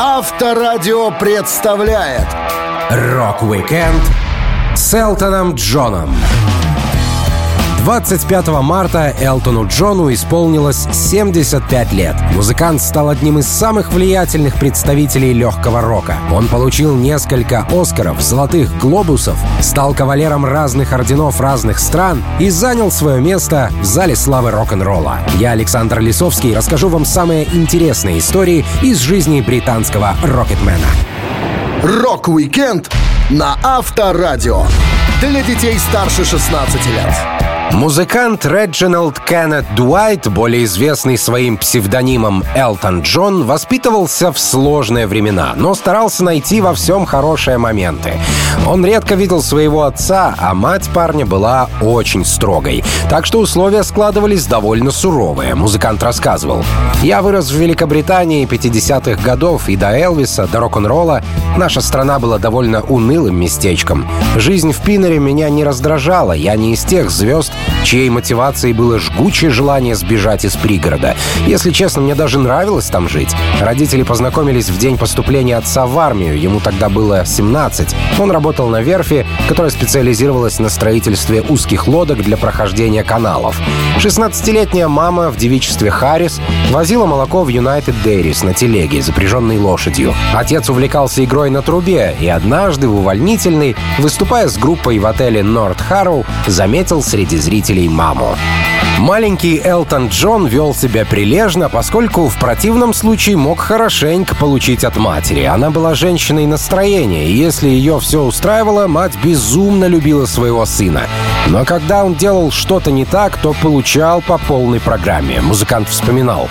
Авторадио представляет Рок-викенд с Элтоном Джоном. 25 марта Элтону Джону исполнилось 75 лет. Музыкант стал одним из самых влиятельных представителей легкого рока. Он получил несколько Оскаров, Золотых Глобусов, стал кавалером разных орденов разных стран и занял свое место в зале славы рок-н-ролла. Я, Александр Лисовский, расскажу вам самые интересные истории из жизни британского rocketman а. Рок-викенд на Авторадио. Для детей старше 16 лет. Музыкант Реджиналд Кеннет Дуайт, более известный своим псевдонимом Элтон Джон, воспитывался в сложные времена, но старался найти во всем хорошие моменты. Он редко видел своего отца, а мать парня была очень строгой. Так что условия складывались довольно суровые, музыкант рассказывал. «Я вырос в Великобритании 50-х годов, и до Элвиса, до рок-н-ролла наша страна была довольно унылым местечком. Жизнь в Пинере меня не раздражала, я не из тех звезд, чьей мотивацией было жгучее желание сбежать из пригорода. Если честно, мне даже нравилось там жить. Родители познакомились в день поступления отца в армию, ему тогда было 17. Он работал на верфи, которая специализировалась на строительстве узких лодок для прохождения каналов. 16-летняя мама в девичестве Харрис возила молоко в United Dairies на телеге, запряженной лошадью. Отец увлекался игрой на трубе, и однажды в увольнительный, выступая с группой в отеле Норт Харроу, заметил среди зрителей маму. Маленький Элтон Джон вел себя прилежно, поскольку в противном случае мог хорошенько получить от матери. Она была женщиной настроения, и если ее все устраивало, мать безумно любила своего сына. Но когда он делал что-то не так, то получал по полной программе, музыкант вспоминал.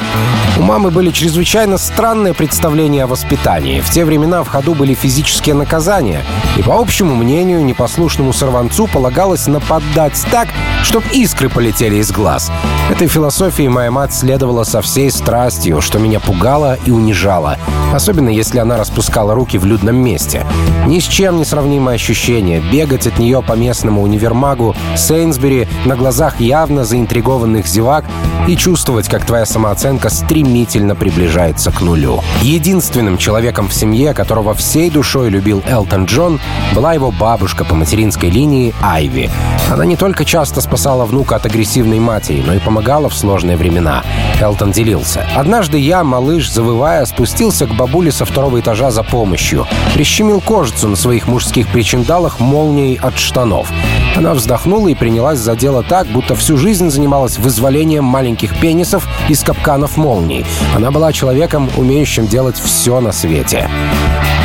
У мамы были чрезвычайно странные представления о воспитании. В те времена в ходу были физические наказания, и по общему мнению непослушному сорванцу полагалось нападать так, чтобы искры полетели из глаз глаз. Этой философии моя мать следовала со всей страстью, что меня пугало и унижало. Особенно, если она распускала руки в людном месте. Ни с чем не сравнимое ощущение бегать от нее по местному универмагу Сейнсбери на глазах явно заинтригованных зевак и чувствовать, как твоя самооценка стремительно приближается к нулю. Единственным человеком в семье, которого всей душой любил Элтон Джон, была его бабушка по материнской линии Айви. Она не только часто спасала внука от агрессивной матери, но и помогала в сложные времена. Элтон делился. «Однажды я, малыш, завывая, спустился к бабуле со второго этажа за помощью. Прищемил кожицу на своих мужских причиндалах молнией от штанов. Она вздохнула и принялась за дело так, будто всю жизнь занималась вызволением маленьких пенисов из капканов молний. Она была человеком, умеющим делать все на свете.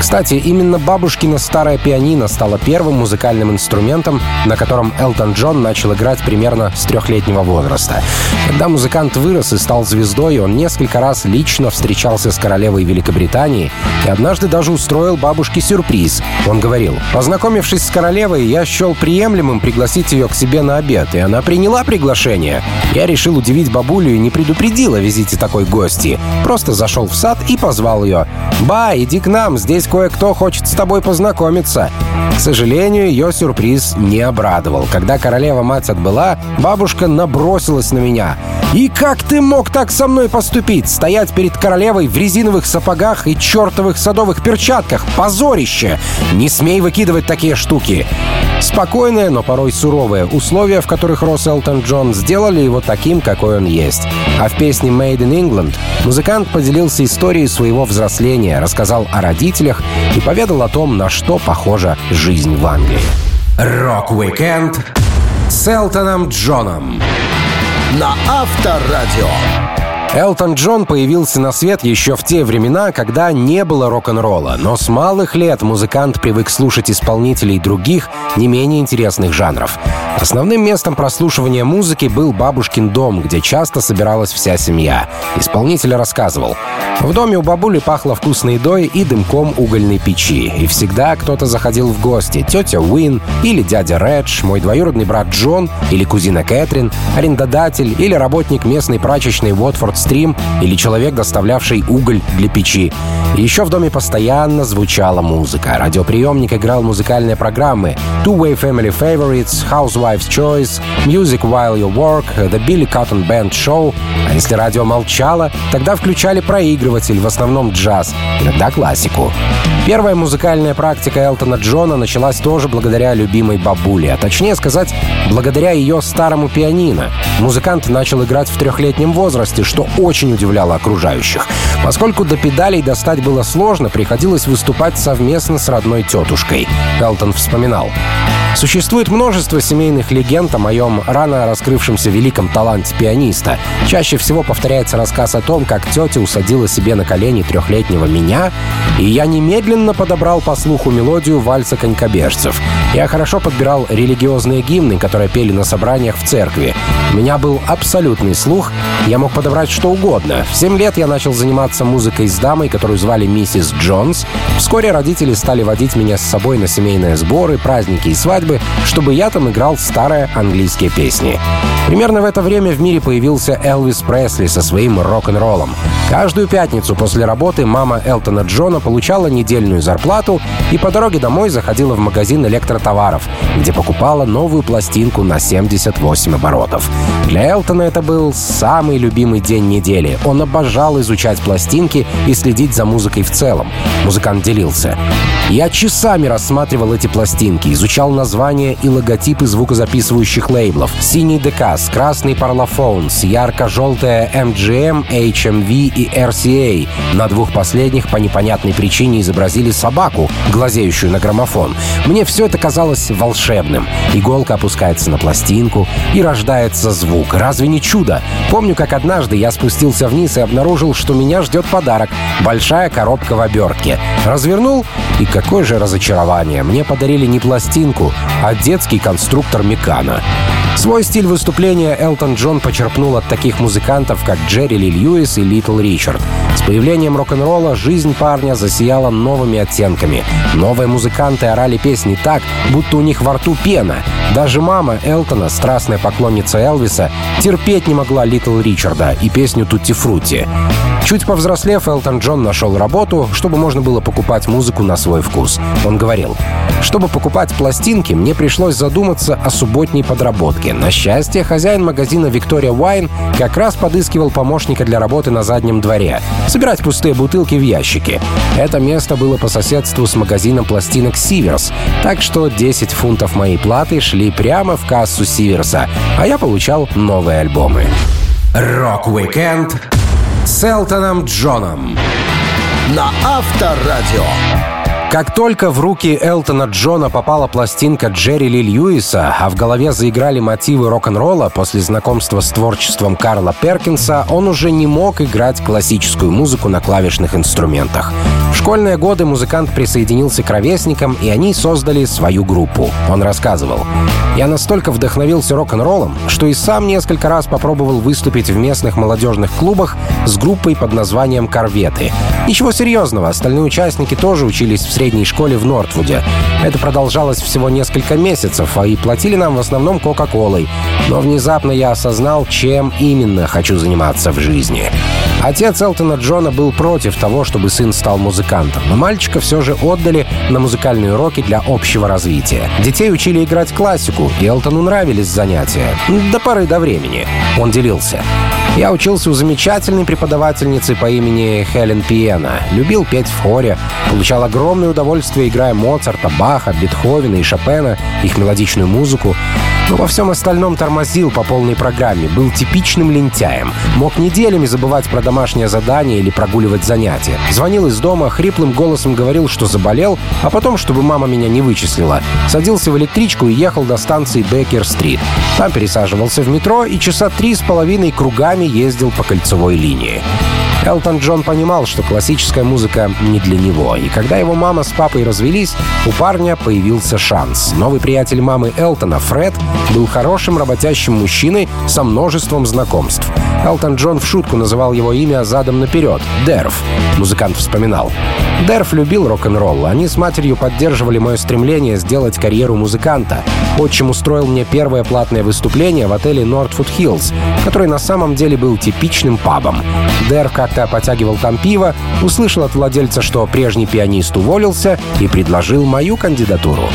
Кстати, именно бабушкина старая пианино стала первым музыкальным инструментом, на котором Элтон Джон начал играть примерно с трехлетнего возраста. Когда музыкант вырос и стал звездой, он несколько раз лично встречался с королевой Великобритании и однажды даже устроил бабушке сюрприз. Он говорил, «Познакомившись с королевой, я счел приемлемым пригласить ее к себе на обед, и она приняла приглашение. Я решил удивить бабулю и не предупредил о визите такой гости. Просто зашел в сад и позвал ее. «Ба, иди к нам, здесь кое-кто хочет с тобой познакомиться». К сожалению, ее сюрприз не обрадовал. Когда королева-мать отбыла, бабушка набросилась на меня. «И как ты мог так со мной поступить? Стоять перед королевой в резиновых сапогах и чертовых садовых перчатках? Позорище! Не смей выкидывать такие штуки!» Спокойные, но порой суровые условия, в которых рос Элтон Джон, сделали его таким, какой он есть. А в песне «Made in England» музыкант поделился историей своего взросления, рассказал о родителях и поведал о том, на что похожа жизнь в Англии. Рок-викенд с Элтоном Джоном на Авторадио. Элтон Джон появился на свет еще в те времена, когда не было рок-н-ролла, но с малых лет музыкант привык слушать исполнителей других, не менее интересных жанров. Основным местом прослушивания музыки был бабушкин дом, где часто собиралась вся семья. Исполнитель рассказывал. В доме у бабули пахло вкусной едой и дымком угольной печи. И всегда кто-то заходил в гости. Тетя Уин или дядя Редж, мой двоюродный брат Джон или кузина Кэтрин, арендодатель или работник местной прачечной Уотфорд Gulfstream или человек, доставлявший уголь для печи. Еще в доме постоянно звучала музыка. Радиоприемник играл музыкальные программы Two Way Family Favorites, Housewife's Choice, Music While You Work, The Billy Cotton Band Show. А если радио молчало, тогда включали проигрыватель, в основном джаз, иногда классику. Первая музыкальная практика Элтона Джона началась тоже благодаря любимой бабуле, а точнее сказать, благодаря ее старому пианино. Музыкант начал играть в трехлетнем возрасте, что очень удивляло окружающих. Поскольку до педалей достать было сложно, приходилось выступать совместно с родной тетушкой. Элтон вспоминал. Существует множество семейных легенд о моем рано раскрывшемся великом таланте пианиста. Чаще всего повторяется рассказ о том, как тетя усадила себе на колени трехлетнего меня, и я немедленно подобрал по слуху мелодию вальса конькобежцев. Я хорошо подбирал религиозные гимны, которые пели на собраниях в церкви. У меня был абсолютный слух, я мог подобрать что угодно. В 7 лет я начал заниматься музыкой с дамой, которую звали миссис Джонс. Вскоре родители стали водить меня с собой на семейные сборы, праздники и свадьбы, чтобы я там играл старые английские песни. Примерно в это время в мире появился Элвис Пресли со своим рок-н-роллом. Каждую пятницу после работы мама Элтона Джона получала недельную зарплату и по дороге домой заходила в магазин электротоваров, где покупала новую пластинку на 78 оборотов. Для Элтона это был самый любимый день недели. Он обожал изучать пластинки и следить за музыкой в целом. Музыкант делился. «Я часами рассматривал эти пластинки, изучал названия и логотипы звукозаписывающих лейблов. Синий Decas, красный Parlophone, ярко-желтая MGM, HMV и RCA. На двух последних по непонятной причине изобразили собаку, глазеющую на граммофон. Мне все это казалось волшебным. Иголка опускается на пластинку, и рождается звук. Разве не чудо? Помню, как однажды я спустился вниз и обнаружил, что меня ждет подарок — большая коробка в обертке. Развернул, и какое же разочарование. Мне подарили не пластинку, а детский конструктор Микана. Свой стиль выступления Элтон Джон почерпнул от таких музыкантов, как Джерри Ли Льюис и Литл Ричард. С появлением рок-н-ролла жизнь парня засияла новыми оттенками. Новые музыканты орали песни так, будто у них во рту пена. Даже мама Элтона, страстная поклонница Элвиса, терпеть не могла Литл Ричарда и песню «Тутти Фрути». Чуть повзрослев, Элтон Джон нашел работу, чтобы можно было покупать музыку на свой вкус. Он говорил, чтобы покупать пластинки, мне пришлось задуматься о субботней подработке. На счастье, хозяин магазина Victoria Wine как раз подыскивал помощника для работы на заднем дворе. Собирать пустые бутылки в ящики. Это место было по соседству с магазином пластинок Сиверс, так что 10 фунтов моей платы шли прямо в кассу Сиверса, а я получал новые альбомы. Рок-викенд с Элтоном Джоном. На Авторадио. Как только в руки Элтона Джона попала пластинка Джерри Ли Льюиса, а в голове заиграли мотивы рок-н-ролла после знакомства с творчеством Карла Перкинса, он уже не мог играть классическую музыку на клавишных инструментах. В школьные годы музыкант присоединился к ровесникам, и они создали свою группу. Он рассказывал. «Я настолько вдохновился рок-н-роллом, что и сам несколько раз попробовал выступить в местных молодежных клубах с группой под названием «Корветы». Ничего серьезного, остальные участники тоже учились в средней школе в Нортвуде. Это продолжалось всего несколько месяцев, а и платили нам в основном Кока-Колой. Но внезапно я осознал, чем именно хочу заниматься в жизни. Отец Элтона Джона был против того, чтобы сын стал музыкантом, но мальчика все же отдали на музыкальные уроки для общего развития. Детей учили играть классику, и Элтону нравились занятия. До поры до времени. Он делился. Я учился у замечательной преподавательницы по имени Хелен Пиена. Любил петь в хоре, получал огромное удовольствие, играя Моцарта, Баха, Бетховена и Шопена, их мелодичную музыку. Но во всем остальном тормозил по полной программе, был типичным лентяем. Мог неделями забывать про домашнее задание или прогуливать занятия. Звонил из дома, хриплым голосом говорил, что заболел, а потом, чтобы мама меня не вычислила. Садился в электричку и ехал до станции Беккер-стрит. Там пересаживался в метро и часа три с половиной кругами ездил по кольцевой линии. Элтон Джон понимал, что классическая музыка не для него, и когда его мама с папой развелись, у парня появился шанс. Новый приятель мамы Элтона, Фред, был хорошим работящим мужчиной со множеством знакомств. Элтон Джон в шутку называл его имя задом наперед — Дерф. Музыкант вспоминал. Дерф любил рок-н-ролл. Они с матерью поддерживали мое стремление сделать карьеру музыканта. Отчим устроил мне первое платное выступление в отеле Нортфуд Хиллз, который на самом деле был типичным пабом. Дерф как-то потягивал там пиво, услышал от владельца, что прежний пианист уволился и предложил мою кандидатуру.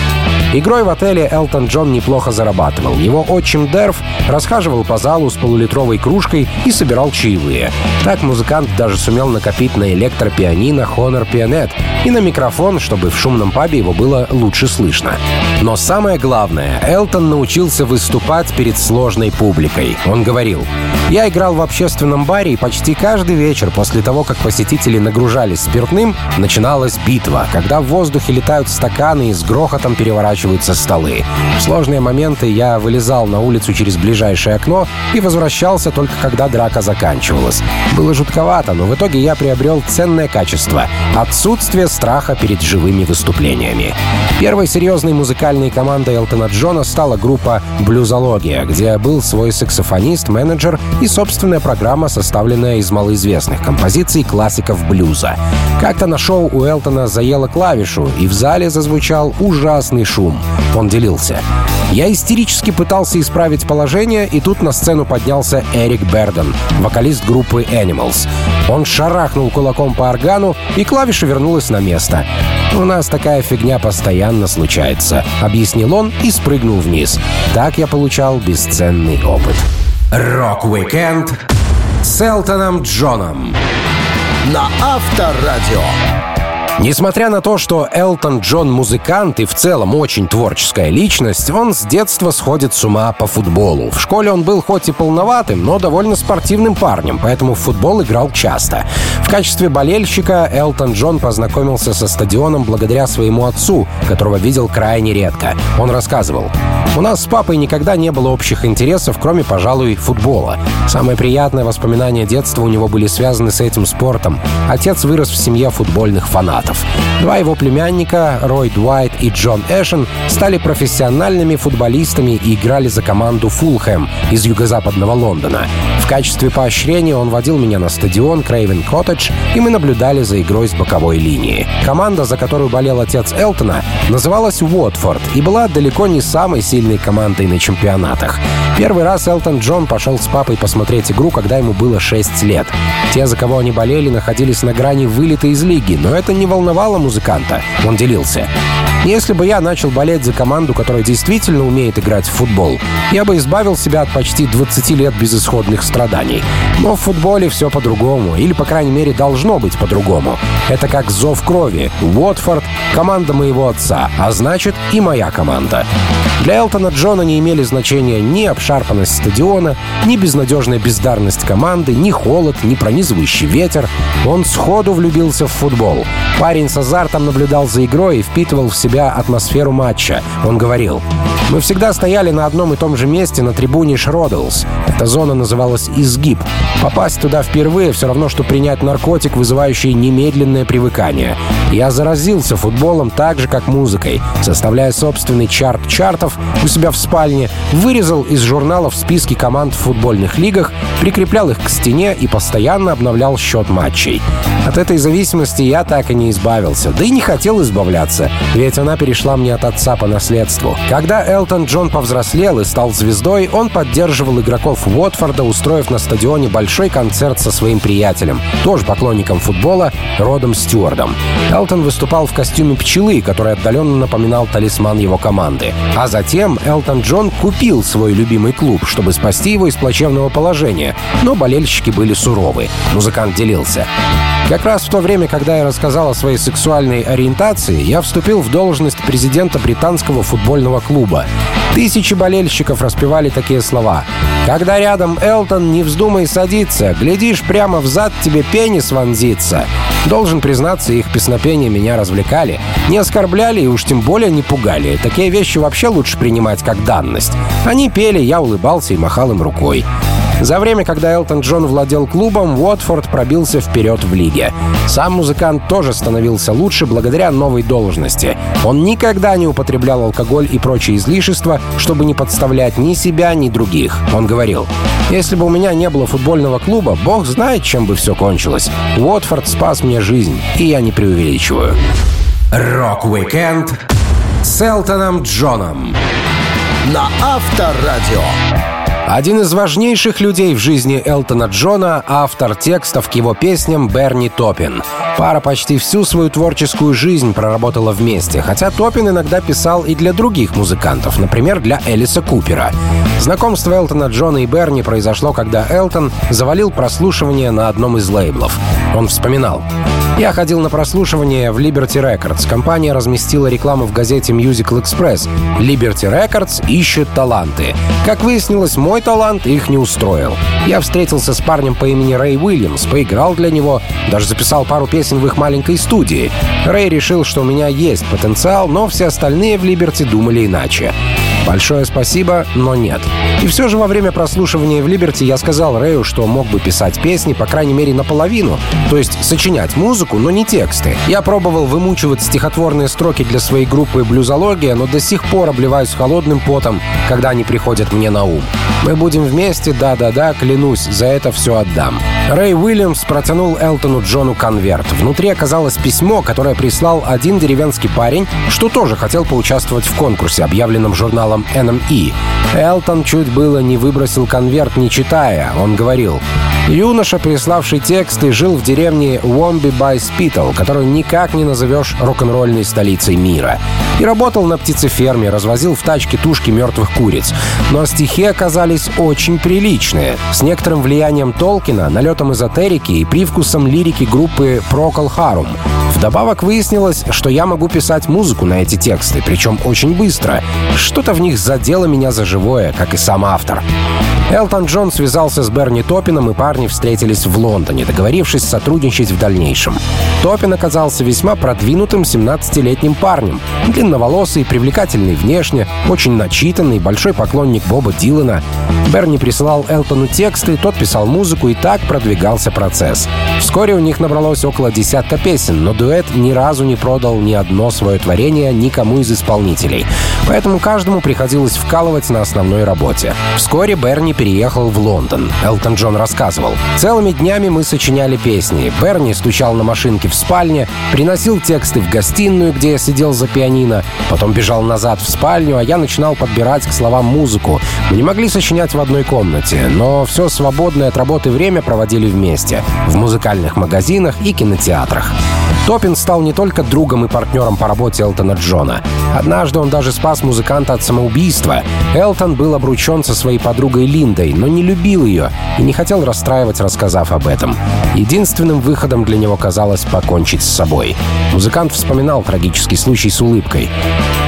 Игрой в отеле Элтон Джон неплохо зарабатывал. Его отчим Дерф расхаживал по залу с полулитровой кружкой и собирал чаевые. Так музыкант даже сумел накопить на электропианино Honor Pianet и на микрофон, чтобы в шумном пабе его было лучше слышно. Но самое главное, Элтон научился выступать перед сложной публикой. Он говорил, «Я играл в общественном баре, и почти каждый вечер после того, как посетители нагружались спиртным, начиналась битва, когда в воздухе летают стаканы и с грохотом переворачиваются переворачиваются столы. В сложные моменты я вылезал на улицу через ближайшее окно и возвращался только когда драка заканчивалась. Было жутковато, но в итоге я приобрел ценное качество — отсутствие страха перед живыми выступлениями. Первой серьезной музыкальной командой Элтона Джона стала группа «Блюзология», где был свой саксофонист, менеджер и собственная программа, составленная из малоизвестных композиций классиков блюза. Как-то на шоу у Элтона заело клавишу, и в зале зазвучал ужасный шум шум. Он делился. Я истерически пытался исправить положение, и тут на сцену поднялся Эрик Берден, вокалист группы Animals. Он шарахнул кулаком по органу, и клавиша вернулась на место. «У нас такая фигня постоянно случается», — объяснил он и спрыгнул вниз. Так я получал бесценный опыт. Рок-викенд с Элтоном Джоном на Авторадио. Несмотря на то, что Элтон Джон музыкант и в целом очень творческая личность, он с детства сходит с ума по футболу. В школе он был хоть и полноватым, но довольно спортивным парнем, поэтому в футбол играл часто. В качестве болельщика Элтон Джон познакомился со стадионом благодаря своему отцу, которого видел крайне редко. Он рассказывал. «У нас с папой никогда не было общих интересов, кроме, пожалуй, футбола. Самые приятные воспоминания детства у него были связаны с этим спортом. Отец вырос в семье футбольных фанатов. Штатов. Два его племянника, Рой Дуайт и Джон Эшен, стали профессиональными футболистами и играли за команду Фулхэм из юго-западного Лондона. В качестве поощрения он водил меня на стадион Крейвен Коттедж, и мы наблюдали за игрой с боковой линии. Команда, за которую болел отец Элтона, называлась Уотфорд и была далеко не самой сильной командой на чемпионатах. Первый раз Элтон Джон пошел с папой посмотреть игру, когда ему было 6 лет. Те, за кого они болели, находились на грани вылета из лиги, но это не волновало музыканта. Он делился. Если бы я начал болеть за команду, которая действительно умеет играть в футбол, я бы избавил себя от почти 20 лет безысходных страданий. Но в футболе все по-другому, или, по крайней мере, должно быть по-другому. Это как зов крови. Уотфорд — команда моего отца, а значит и моя команда. Для Элтона Джона не имели значения ни обшарпанность стадиона, ни безнадежная бездарность команды, ни холод, ни пронизывающий ветер. Он сходу влюбился в футбол. Парень с азартом наблюдал за игрой и впитывал в себя атмосферу матча. Он говорил, «Мы всегда стояли на одном и том же месте на трибуне Шродлс. Эта зона называлась «Изгиб». Попасть туда впервые все равно, что принять наркотик, вызывающий немедленное привыкание. Я заразился футболом так же, как музыкой, составляя собственный чарт чартов у себя в спальне, вырезал из журналов списки команд в футбольных лигах, прикреплял их к стене и постоянно обновлял счет матчей. От этой зависимости я так и не избавился, да и не хотел избавляться, ведь она перешла мне от отца по наследству. Когда Элтон Джон повзрослел и стал звездой, он поддерживал игроков Уотфорда, устроив на стадионе большой концерт со своим приятелем, тоже поклонником футбола, Родом Стюардом. Элтон выступал в костюме пчелы, который отдаленно напоминал талисман его команды. А затем Элтон Джон купил свой любимый клуб, чтобы спасти его из плачевного положения, но болельщики были суровы. Музыкант делился. Как раз в то время, когда я рассказал о своей сексуальной ориентации, я вступил в должность президента британского футбольного клуба. Тысячи болельщиков распевали такие слова. «Когда рядом Элтон, не вздумай садиться. Глядишь, прямо в зад тебе пенис вонзится». Должен признаться, их песнопения меня развлекали. Не оскорбляли и уж тем более не пугали. Такие вещи вообще лучше принимать как данность. Они пели, я улыбался и махал им рукой. За время, когда Элтон Джон владел клубом, Уотфорд пробился вперед в лиге. Сам музыкант тоже становился лучше благодаря новой должности. Он никогда не употреблял алкоголь и прочие излишества, чтобы не подставлять ни себя, ни других. Он говорил, «Если бы у меня не было футбольного клуба, бог знает, чем бы все кончилось. Уотфорд спас мне жизнь, и я не преувеличиваю». Рок-викенд с Элтоном Джоном на Авторадио. Один из важнейших людей в жизни Элтона Джона — автор текстов к его песням Берни Топин. Пара почти всю свою творческую жизнь проработала вместе, хотя Топин иногда писал и для других музыкантов, например, для Элиса Купера. Знакомство Элтона Джона и Берни произошло, когда Элтон завалил прослушивание на одном из лейблов. Он вспоминал. Я ходил на прослушивание в Liberty Records. Компания разместила рекламу в газете Musical Express. Liberty Records ищет таланты. Как выяснилось, мой талант их не устроил. Я встретился с парнем по имени Рэй Уильямс, поиграл для него, даже записал пару песен в их маленькой студии. Рэй решил, что у меня есть потенциал, но все остальные в Liberty думали иначе. Большое спасибо, но нет. И все же во время прослушивания в Либерти я сказал Рэю, что мог бы писать песни, по крайней мере, наполовину. То есть сочинять музыку, но не тексты. Я пробовал вымучивать стихотворные строки для своей группы «Блюзология», но до сих пор обливаюсь холодным потом, когда они приходят мне на ум. Мы будем вместе, да-да-да, клянусь, за это все отдам. Рэй Уильямс протянул Элтону Джону конверт. Внутри оказалось письмо, которое прислал один деревенский парень, что тоже хотел поучаствовать в конкурсе, объявленном журналом журналом NME. Элтон чуть было не выбросил конверт, не читая. Он говорил, Юноша, приславший тексты, жил в деревне Уомби бай Спитал, которую никак не назовешь рок-н-ролльной столицей мира. И работал на птицеферме, развозил в тачке тушки мертвых куриц. Но стихи оказались очень приличные, с некоторым влиянием Толкина, налетом эзотерики и привкусом лирики группы Procol Harum. Вдобавок выяснилось, что я могу писать музыку на эти тексты, причем очень быстро. Что-то в них задело меня за живое, как и сам автор. Элтон Джон связался с Берни Топином, и парни встретились в Лондоне, договорившись сотрудничать в дальнейшем. Топин оказался весьма продвинутым 17-летним парнем. Длинноволосый, привлекательный внешне, очень начитанный, большой поклонник Боба Дилана. Берни присылал Элтону тексты, тот писал музыку, и так продвигался процесс. Вскоре у них набралось около десятка песен, но дуэт ни разу не продал ни одно свое творение никому из исполнителей. Поэтому каждому приходилось вкалывать на основной работе. Вскоре Берни переехал в Лондон. Элтон Джон рассказывал. «Целыми днями мы сочиняли песни. Берни стучал на машинке в спальне, приносил тексты в гостиную, где я сидел за пианино, потом бежал назад в спальню, а я начинал подбирать к словам музыку. Мы не могли сочинять в одной комнате, но все свободное от работы время проводили вместе. В музыкальных магазинах и кинотеатрах. Топин стал не только другом и партнером по работе Элтона Джона. Однажды он даже спас музыканта от самоубийства. Элтон был обручен со своей подругой Линдой, но не любил ее и не хотел расстраивать, рассказав об этом. Единственным выходом для него казалось покончить с собой. Музыкант вспоминал трагический случай с улыбкой.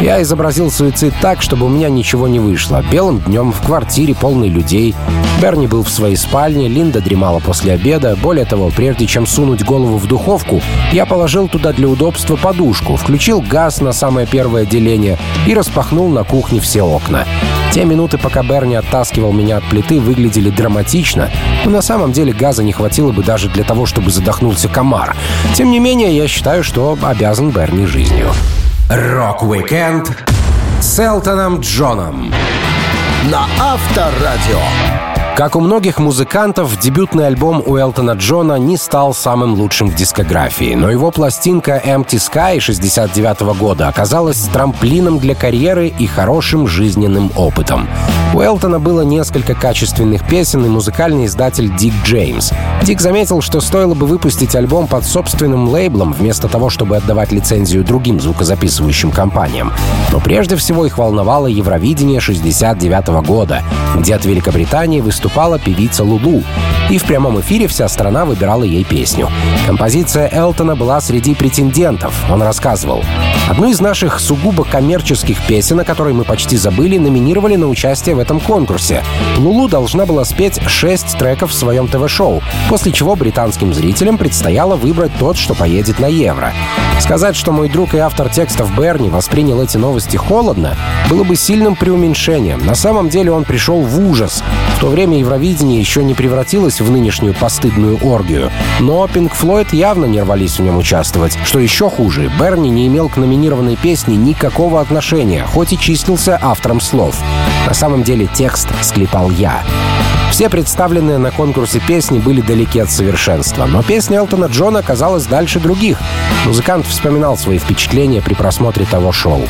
«Я изобразил суицид так, чтобы у меня ничего не вышло. Белым днем в квартире полной людей. Берни был в своей спальне, Линда дремала после обеда. Более того, прежде чем сунуть голову в духовку, я положил туда для удобства подушку, включил газ на самое первое деление и распахнул на кухне все окна. Те минуты, пока Берни оттаскивал меня от плиты, выглядели драматично, но на самом деле газа не хватило бы даже для того, чтобы задохнулся комар. Тем не менее, я считаю, что обязан Берни жизнью. Рок-викенд с Элтоном Джоном на Авторадио. Как у многих музыкантов, дебютный альбом у Элтона Джона не стал самым лучшим в дискографии, но его пластинка Empty Sky 69 года оказалась трамплином для карьеры и хорошим жизненным опытом. У Элтона было несколько качественных песен и музыкальный издатель Дик Джеймс. Дик заметил, что стоило бы выпустить альбом под собственным лейблом, вместо того, чтобы отдавать лицензию другим звукозаписывающим компаниям. Но прежде всего их волновало Евровидение 69 года, где от Великобритании выступал выступала певица Лулу, и в прямом эфире вся страна выбирала ей песню. Композиция Элтона была среди претендентов. Он рассказывал. Одну из наших сугубо коммерческих песен, о которой мы почти забыли, номинировали на участие в этом конкурсе. Лулу должна была спеть шесть треков в своем ТВ-шоу, после чего британским зрителям предстояло выбрать тот, что поедет на Евро. Сказать, что мой друг и автор текстов Берни воспринял эти новости холодно, было бы сильным преуменьшением. На самом деле он пришел в ужас. В то время Евровидение еще не превратилось в нынешнюю постыдную оргию. Но Пинк Флойд явно не рвались в нем участвовать. Что еще хуже, Берни не имел к номинированной песне никакого отношения, хоть и числился автором слов. На самом деле текст склепал я. Все представленные на конкурсе песни были далеки от совершенства, но песня Элтона Джона оказалась дальше других. Музыкант вспоминал свои впечатления при просмотре того шоу.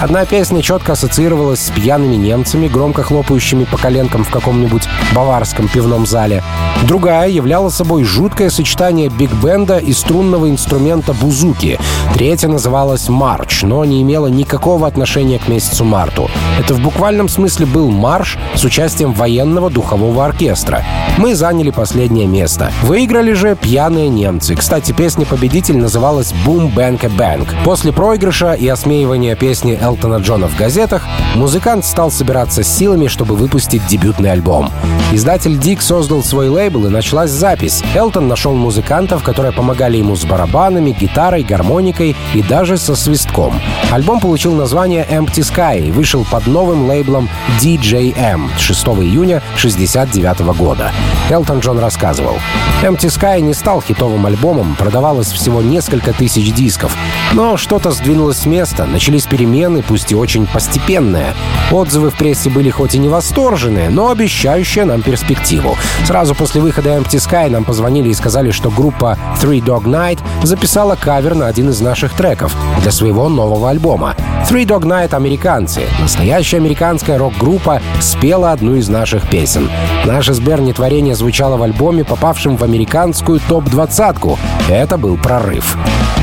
Одна песня четко ассоциировалась с пьяными немцами, громко хлопающими по коленкам в каком-нибудь баварском пивном зале. Другая являла собой жуткое сочетание биг-бенда и струнного инструмента бузуки. Третья называлась «Марч», но не имела никакого отношения к месяцу марту. Это в буквальном смысле был марш с участием военного духового оркестра. Мы заняли последнее место. Выиграли же пьяные немцы. Кстати, песня-победитель называлась «Boom Bank a Bank». После проигрыша и осмеивания песни Элтона Джона в газетах, музыкант стал собираться с силами, чтобы выпустить дебютный альбом. Издатель Дик создал свой лейбл и началась запись. Элтон нашел музыкантов, которые помогали ему с барабанами, гитарой, гармоникой и даже со свистком. Альбом получил название Empty Sky и вышел под новым лейблом DJM 6 июня 1969 года. Элтон Джон рассказывал. Empty Sky не стал хитовым альбомом, продавалось всего несколько тысяч дисков. Но что-то сдвинулось с места, начались перемены, пусть и очень постепенные. Отзывы в прессе были хоть и не восторженные, но обещающие нам перспективу. Сразу после выхода Empty Sky нам позвонили и сказали, что группа Three Dog Night записала кавер на один из наших треков для своего нового альбома. Three Dog Night — американцы. Настоящая американская рок-группа спела одну из наших песен. Наше с творение звучало в альбоме, попавшем в американскую топ-двадцатку. Это был прорыв.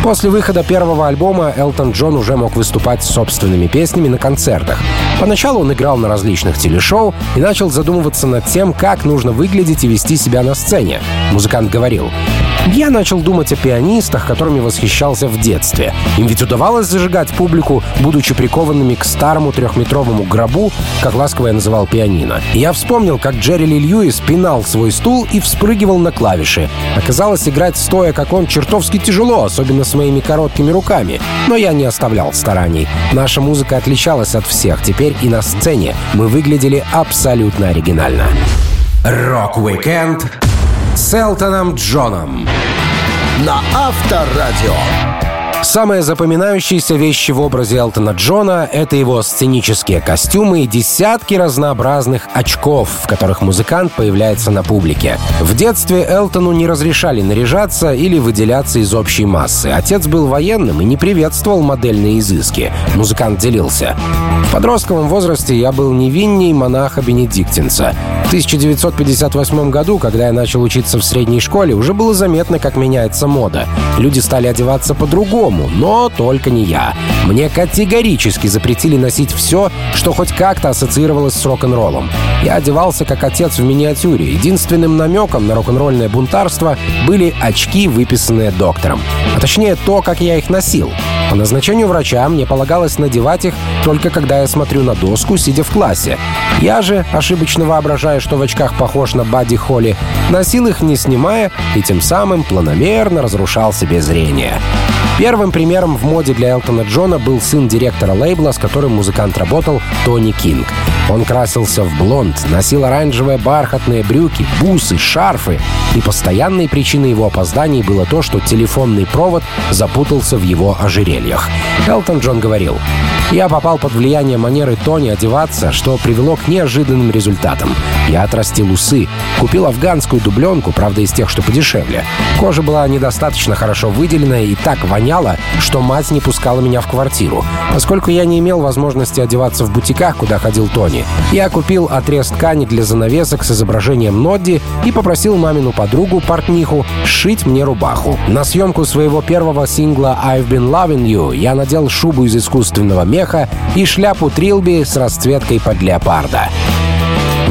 После выхода первого альбома Элтон Джон уже мог выступать с собственными песнями на концертах. Поначалу он играл на различных телешоу и начал задумываться над тем, как нужно выглядеть и вести себя на сцене. Музыкант говорил, я начал думать о пианистах, которыми восхищался в детстве. Им ведь удавалось зажигать публику, будучи прикованными к старому трехметровому гробу, как ласково я называл пианино. Я вспомнил, как Джерри Ли Льюис пинал свой стул и вспрыгивал на клавиши. Оказалось, играть стоя, как он, чертовски тяжело, особенно с моими короткими руками. Но я не оставлял стараний. Наша музыка отличалась от всех. Теперь и на сцене мы выглядели абсолютно оригинально. Rock-Weekend с Элтоном Джоном. На Авторадио. Самые запоминающиеся вещи в образе Элтона Джона — это его сценические костюмы и десятки разнообразных очков, в которых музыкант появляется на публике. В детстве Элтону не разрешали наряжаться или выделяться из общей массы. Отец был военным и не приветствовал модельные изыски. Музыкант делился. В подростковом возрасте я был невинней монаха Бенедиктинца. В 1958 году, когда я начал учиться в средней школе, уже было заметно, как меняется мода. Люди стали одеваться по-другому, по-другому, но только не я. Мне категорически запретили носить все, что хоть как-то ассоциировалось с рок-н-роллом. Я одевался как отец в миниатюре. Единственным намеком на рок-н-ролльное бунтарство были очки, выписанные доктором. А точнее то, как я их носил. По назначению врача мне полагалось надевать их только когда я смотрю на доску, сидя в классе. Я же, ошибочно воображая, что в очках похож на Бадди Холли, носил их не снимая и тем самым планомерно разрушал себе зрение. Первым примером в моде для Элтона Джона был сын директора лейбла, с которым музыкант работал, Тони Кинг. Он красился в блонд, носил оранжевые бархатные брюки, бусы, шарфы. И постоянной причиной его опозданий было то, что телефонный провод запутался в его ожерельях. Элтон Джон говорил, «Я попал под влияние манеры Тони одеваться, что привело к неожиданным результатам. Я отрастил усы, купил афганскую дубленку, правда из тех, что подешевле. Кожа была недостаточно хорошо выделена и так воняло, что мать не пускала меня в квартиру. Поскольку я не имел возможности одеваться в бутиках, куда ходил Тони, я купил отрез ткани для занавесок с изображением Нодди и попросил мамину подругу, портниху, сшить мне рубаху. На съемку своего первого сингла «I've been loving you» я надел шубу из искусственного меха и шляпу трилби с расцветкой под леопарда.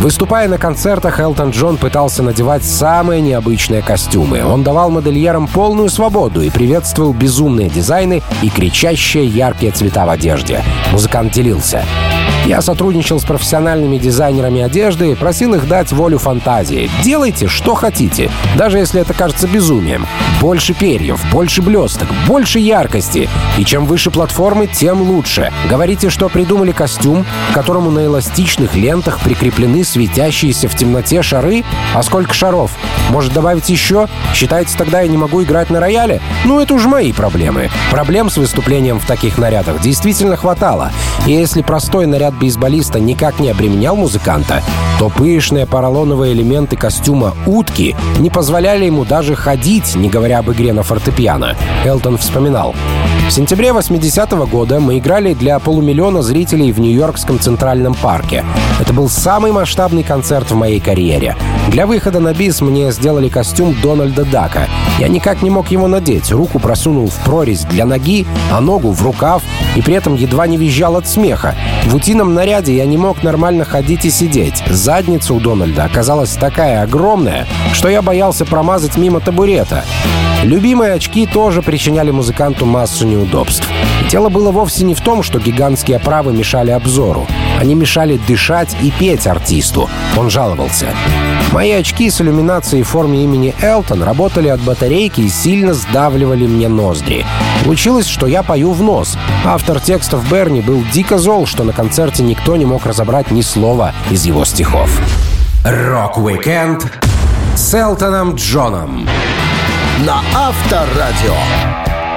Выступая на концертах, Элтон Джон пытался надевать самые необычные костюмы. Он давал модельерам полную свободу и приветствовал безумные дизайны и кричащие яркие цвета в одежде. Музыкант делился. Я сотрудничал с профессиональными дизайнерами одежды, просил их дать волю фантазии. Делайте, что хотите, даже если это кажется безумием. Больше перьев, больше блесток, больше яркости. И чем выше платформы, тем лучше. Говорите, что придумали костюм, к которому на эластичных лентах прикреплены светящиеся в темноте шары? А сколько шаров? Может добавить еще? Считаете, тогда я не могу играть на рояле? Ну, это уж мои проблемы. Проблем с выступлением в таких нарядах действительно хватало. И если простой наряд бейсболиста никак не обременял музыканта, то пышные поролоновые элементы костюма утки не позволяли ему даже ходить, не говоря об игре на фортепиано. Элтон вспоминал. В сентябре 80-го года мы играли для полумиллиона зрителей в Нью-Йоркском Центральном парке. Это был самый масштабный концерт в моей карьере. Для выхода на бис мне сделали костюм Дональда Дака. Я никак не мог его надеть, руку просунул в прорезь для ноги, а ногу в рукав, и при этом едва не визжал от смеха. В утином наряде я не мог нормально ходить и сидеть. Задница у Дональда оказалась такая огромная, что я боялся промазать мимо табурета. Любимые очки тоже причиняли музыканту массу неудобств. Дело было вовсе не в том, что гигантские оправы мешали обзору. Они мешали дышать и петь артисту. Он жаловался. Мои очки с иллюминацией в форме имени Элтон работали от батарейки и сильно сдавливали мне ноздри. Получилось, что я пою в нос. Автор текстов Берни был дико зол, что на концерте никто не мог разобрать ни слова из его стихов. Rock-Weekend с Элтоном Джоном на Авторадио.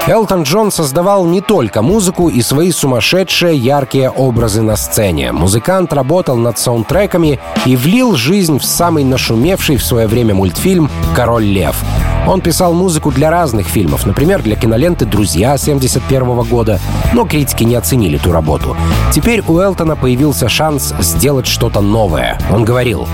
Элтон Джон создавал не только музыку и свои сумасшедшие яркие образы на сцене. Музыкант работал над саундтреками и влил жизнь в самый нашумевший в свое время мультфильм «Король лев». Он писал музыку для разных фильмов, например, для киноленты «Друзья» 71 года, но критики не оценили ту работу. Теперь у Элтона появился шанс сделать что-то новое. Он говорил,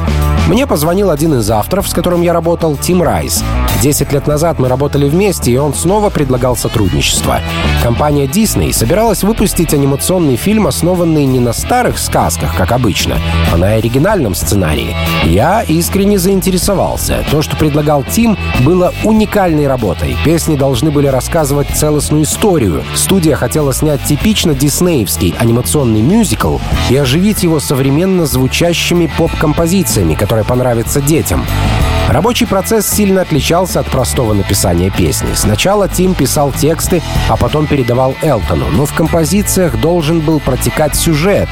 «Мне позвонил один из авторов, с которым я работал, Тим Райс. Десять лет назад мы работали вместе, и он снова предлагал сотрудничество. Компания Disney собиралась выпустить анимационный фильм, основанный не на старых сказках, как обычно, а на оригинальном сценарии. Я искренне заинтересовался. То, что предлагал Тим, было уникальной работой. Песни должны были рассказывать целостную историю. Студия хотела снять типично диснеевский анимационный мюзикл и оживить его современно звучащими поп-композициями, которые понравятся детям. Рабочий процесс сильно отличался от простого написания песни. Сначала Тим писал тексты, а потом передавал Элтону, но в композициях должен был протекать сюжет.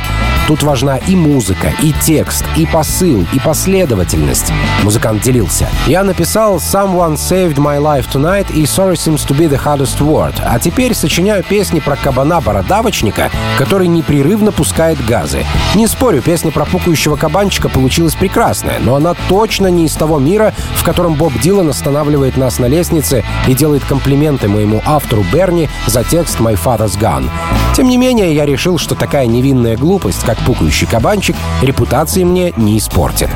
Тут важна и музыка, и текст, и посыл, и последовательность. Музыкант делился. Я написал «Someone saved my life tonight» и «Sorry seems to be the hardest word», а теперь сочиняю песни про кабана-бородавочника, который непрерывно пускает газы. Не спорю, песня про пукающего кабанчика получилась прекрасная, но она точно не из того мира, в котором Боб Дилан останавливает нас на лестнице и делает комплименты моему автору Берни за текст «My Father's Gun». Тем не менее, я решил, что такая невинная глупость, как пукающий кабанчик, репутации мне не испортит.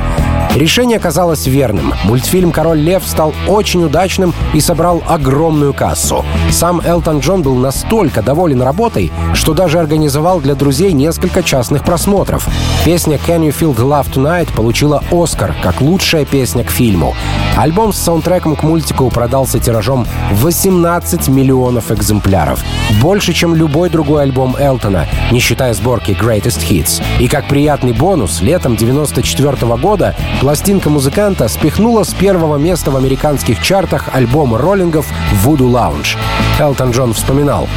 Решение оказалось верным. Мультфильм «Король лев» стал очень удачным и собрал огромную кассу. Сам Элтон Джон был настолько доволен работой, что даже организовал для друзей несколько частных просмотров. Песня «Can You Feel the Love Tonight» получила «Оскар» как лучшая песня к фильму. Альбом с саундтреком к мультику продался тиражом 18 миллионов экземпляров. Больше, чем любой другой альбом Элтона, не считая сборки Greatest Hits. И как приятный бонус, летом 94 года пластинка музыканта спихнула с первого места в американских чартах альбом роллингов «Voodoo Lounge». Элтон Джон вспоминал.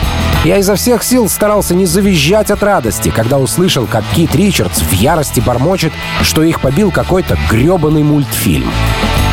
«Я изо всех сил старался не завизжать от радости, когда услышал, как Кит Ричардс в ярости бормочет, что их побил какой-то грёбаный мультфильм.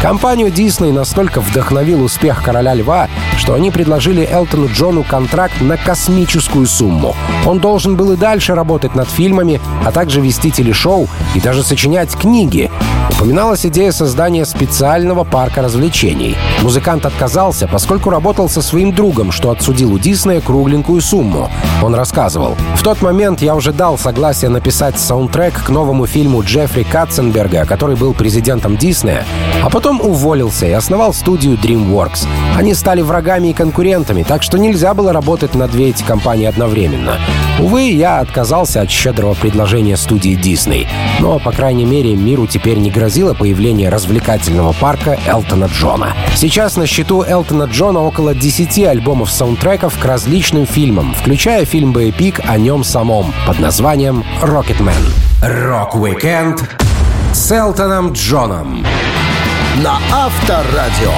Компанию Disney настолько вдохновил успех «Короля льва», что они предложили Элтону Джону контракт на космическую сумму. Он должен был и дальше работать над фильмами, а также вести телешоу и даже сочинять книги. Упоминалась идея создания специального парка развлечений. Музыкант отказался, поскольку работал со своим другом, что отсудил у Диснея кругленькую сумму. Он рассказывал. «В тот момент я уже дал согласие написать саундтрек к новому фильму Джеффри Катценберга, который был президентом Диснея, а потом уволился и основал студию DreamWorks. Они стали врагами и конкурентами, так что нельзя было работать на две эти компании одновременно. Увы, я отказался от щедрого предложения студии Disney. Но, по крайней мере, миру теперь не грозило появление развлекательного парка Элтона Джона. Сейчас на счету Элтона Джона около 10 альбомов саундтреков к различным фильмам, включая фильм «Боепик» о нем самом под названием «Рокетмен». Rock-Weekend с Элтоном Джоном на Авторадио.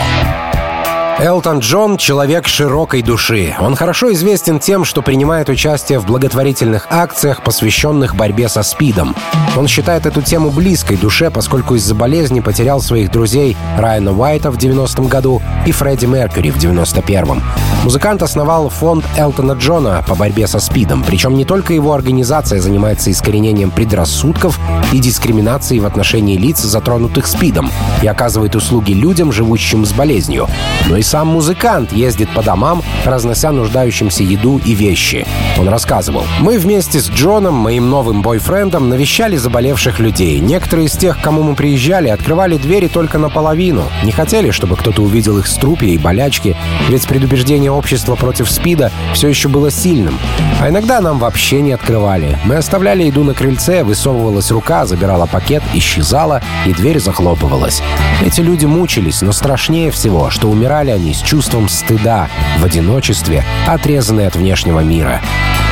Элтон Джон — человек широкой души. Он хорошо известен тем, что принимает участие в благотворительных акциях, посвященных борьбе со СПИДом. Он считает эту тему близкой душе, поскольку из-за болезни потерял своих друзей Райана Уайта в 90-м году и Фредди Меркьюри в 91-м. Музыкант основал фонд Элтона Джона по борьбе со СПИДом, причем не только его организация занимается искоренением предрассудков и дискриминацией в отношении лиц, затронутых СПИДом, и оказывает услуги людям, живущим с болезнью, но и сам музыкант ездит по домам, разнося нуждающимся еду и вещи. Он рассказывал. «Мы вместе с Джоном, моим новым бойфрендом, навещали заболевших людей. Некоторые из тех, к кому мы приезжали, открывали двери только наполовину. Не хотели, чтобы кто-то увидел их струпья и болячки, ведь предубеждение общества против СПИДа все еще было сильным. А иногда нам вообще не открывали. Мы оставляли еду на крыльце, высовывалась рука, забирала пакет, исчезала, и дверь захлопывалась. Эти люди мучились, но страшнее всего, что умирали они с чувством стыда, в одиночестве, отрезанные от внешнего мира.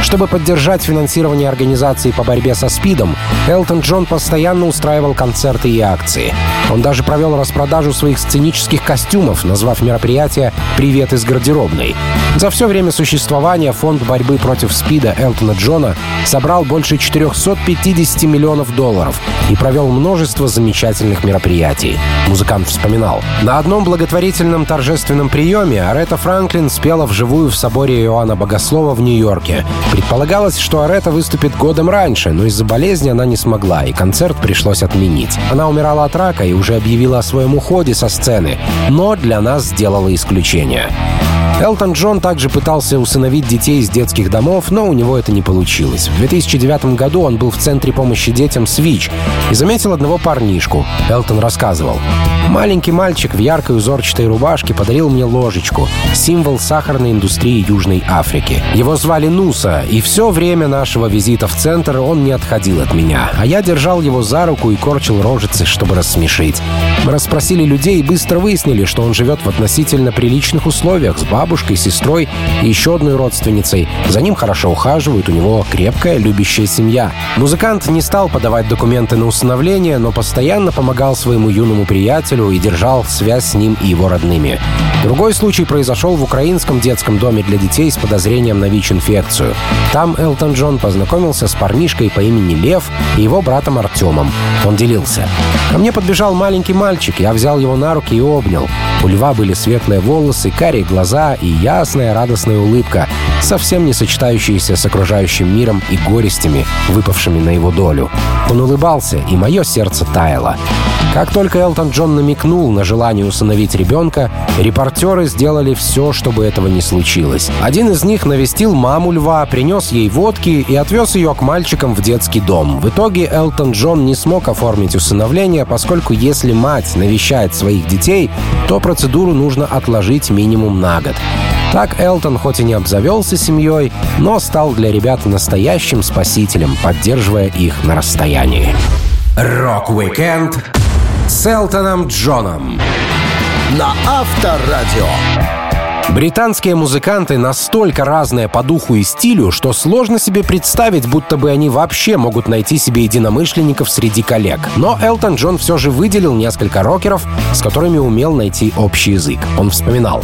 Чтобы поддержать финансирование организации по борьбе со СПИДом, Элтон Джон постоянно устраивал концерты и акции. Он даже провел распродажу своих сценических костюмов, назвав мероприятие «Привет из гардеробной». За все время существования фонд борьбы против СПИДа Элтона Джона собрал больше 450 миллионов долларов и провел множество замечательных мероприятий. Музыкант вспоминал. На одном благотворительном торжественном приеме Арета Франклин спела вживую в соборе Иоанна Богослова в Нью-Йорке. Предполагалось, что Арета выступит годом раньше, но из-за болезни она не смогла, и концерт пришлось отменить. Она умирала от рака и уже объявила о своем уходе со сцены, но для нас сделала исключение. Элтон Джон также пытался усыновить детей из детских домов, но у него это не получилось. В 2009 году он был в центре помощи детям «Свич» и заметил одного парнишку. Элтон рассказывал. «Маленький мальчик в яркой узорчатой рубашке подарил мне ложечку, символ сахарной индустрии Южной Африки. Его звали Нуса, и все время нашего визита в центр он не отходил от меня, а я держал его за руку и корчил рожицы, чтобы рассмешить. Мы расспросили людей и быстро выяснили, что он живет в относительно приличных условиях с бабушкой, бабушкой, сестрой и еще одной родственницей. За ним хорошо ухаживают, у него крепкая, любящая семья. Музыкант не стал подавать документы на усыновление, но постоянно помогал своему юному приятелю и держал связь с ним и его родными. Другой случай произошел в украинском детском доме для детей с подозрением на ВИЧ-инфекцию. Там Элтон Джон познакомился с парнишкой по имени Лев и его братом Артемом. Он делился. Ко мне подбежал маленький мальчик, я взял его на руки и обнял. У льва были светлые волосы, карие глаза и ясная радостная улыбка, совсем не сочетающаяся с окружающим миром и горестями, выпавшими на его долю. Он улыбался, и мое сердце таяло. Как только Элтон Джон намекнул на желание усыновить ребенка, репортеры сделали все, чтобы этого не случилось. Один из них навестил маму льва, принес ей водки и отвез ее к мальчикам в детский дом. В итоге Элтон Джон не смог оформить усыновление, поскольку если мать навещает своих детей, то процедуру нужно отложить минимум на год. Так Элтон хоть и не обзавелся семьей, но стал для ребят настоящим спасителем, поддерживая их на расстоянии. Rock-Weekend с Элтоном Джоном на Авторадио. Британские музыканты настолько разные по духу и стилю, что сложно себе представить, будто бы они вообще могут найти себе единомышленников среди коллег. Но Элтон Джон все же выделил несколько рокеров, с которыми умел найти общий язык. Он вспоминал.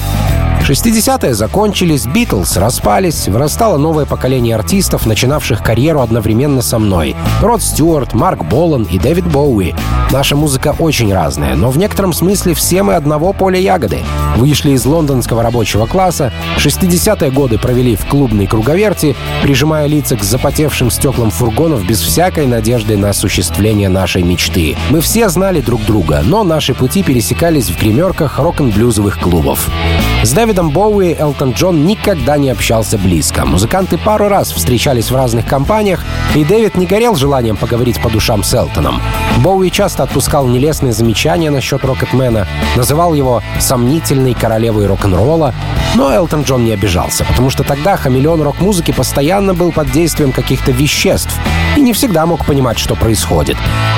60-е закончились, Битлз распались, вырастало новое поколение артистов, начинавших карьеру одновременно со мной. Род Стюарт, Марк Болан и Дэвид Боуи. Наша музыка очень разная, но в некотором смысле все мы одного поля ягоды. Вышли из лондонского рабочего класса, 60-е годы провели в клубной круговерти, прижимая лица к запотевшим стеклам фургонов без всякой надежды на осуществление нашей мечты. Мы все знали друг друга, но наши пути пересекались в гримерках рок-н-блюзовых клубов. С Дэвидом Боуи Элтон Джон никогда не общался близко. Музыканты пару раз встречались в разных компаниях, и Дэвид не горел желанием поговорить по душам с Элтоном. Боуи часто отпускал нелестные замечания насчет Рокетмена, называл его сомнительной королевой рок-н-ролла, но Элтон Джон не обижался, потому что тогда хамелеон рок-музыки постоянно был под действием каких-то веществ и не всегда мог понимать, что происходит.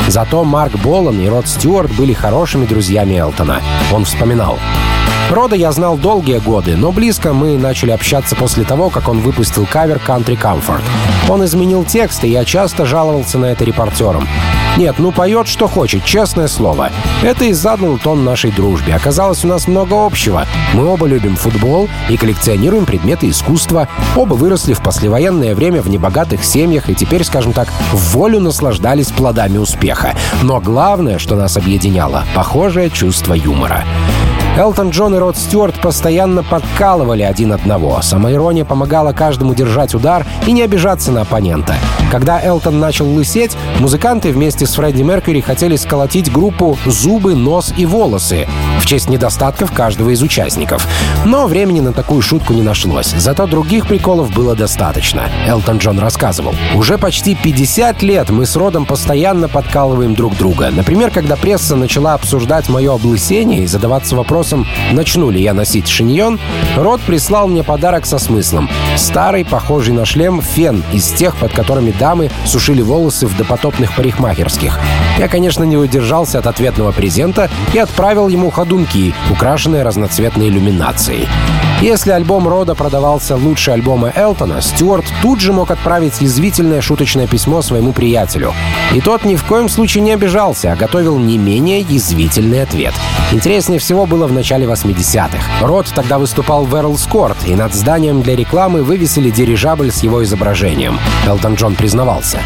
Зато Марк Болан и Род Стюарт были хорошими друзьями Элтона. Он вспоминал. Рода я знал долгие годы, но близко мы начали общаться после того, как он выпустил кавер «Country Comfort». Он изменил текст, и я часто жаловался на это репортерам. Нет, ну поет, что хочет, честное слово. Это и задал тон нашей дружбе. Оказалось, у нас много общего. Мы оба любим футбол и коллекционируем предметы искусства. Оба выросли в послевоенное время в небогатых семьях и теперь, скажем так, в волю наслаждались плодами успеха. Но главное, что нас объединяло — похожее чувство юмора. Элтон Джон и Род Стюарт постоянно подкалывали один одного. Самоирония помогала каждому держать удар и не обижаться на оппонента. Когда Элтон начал лысеть, музыканты вместе с Фредди Меркьюри хотели сколотить группу «Зубы, нос и волосы» в честь недостатков каждого из участников. Но времени на такую шутку не нашлось. Зато других приколов было достаточно. Элтон Джон рассказывал. «Уже почти 50 лет мы с Родом постоянно подкалываем друг друга. Например, когда пресса начала обсуждать мое облысение и задаваться вопросом, вопросом, начну ли я носить шиньон, Рот прислал мне подарок со смыслом. Старый, похожий на шлем, фен из тех, под которыми дамы сушили волосы в допотопных парикмахерских. Я, конечно, не удержался от ответного презента и отправил ему ходунки, украшенные разноцветной иллюминацией. Если альбом Рода продавался лучше альбома Элтона, Стюарт тут же мог отправить язвительное шуточное письмо своему приятелю. И тот ни в коем случае не обижался, а готовил не менее язвительный ответ. Интереснее всего было в начале 80-х. Род тогда выступал в Эрлс Корт, и над зданием для рекламы вывесили дирижабль с его изображением. Элтон Джон признавался.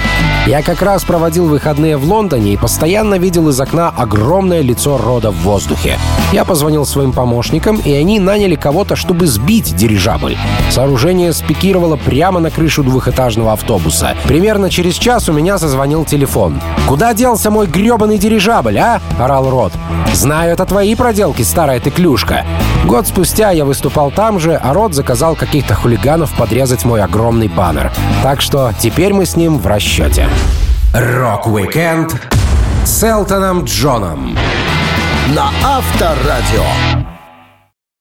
«Я как раз проводил выходные в Лондоне и постоянно видел из окна огромное лицо Рода в воздухе. Я позвонил своим помощникам, и они наняли кого-то, чтобы сбить дирижабль. Сооружение спикировало прямо на крышу двухэтажного автобуса. Примерно через час у меня зазвонил телефон. «Куда делся мой гребаный дирижабль, а?» — орал Род. «Знаю, это твои проделки, старая ты клюшка. Год спустя я выступал там же, а Род заказал каких-то хулиганов подрезать мой огромный баннер. Так что теперь мы с ним в расчете. Rock-Weekend с Элтоном Джоном на Авторадио.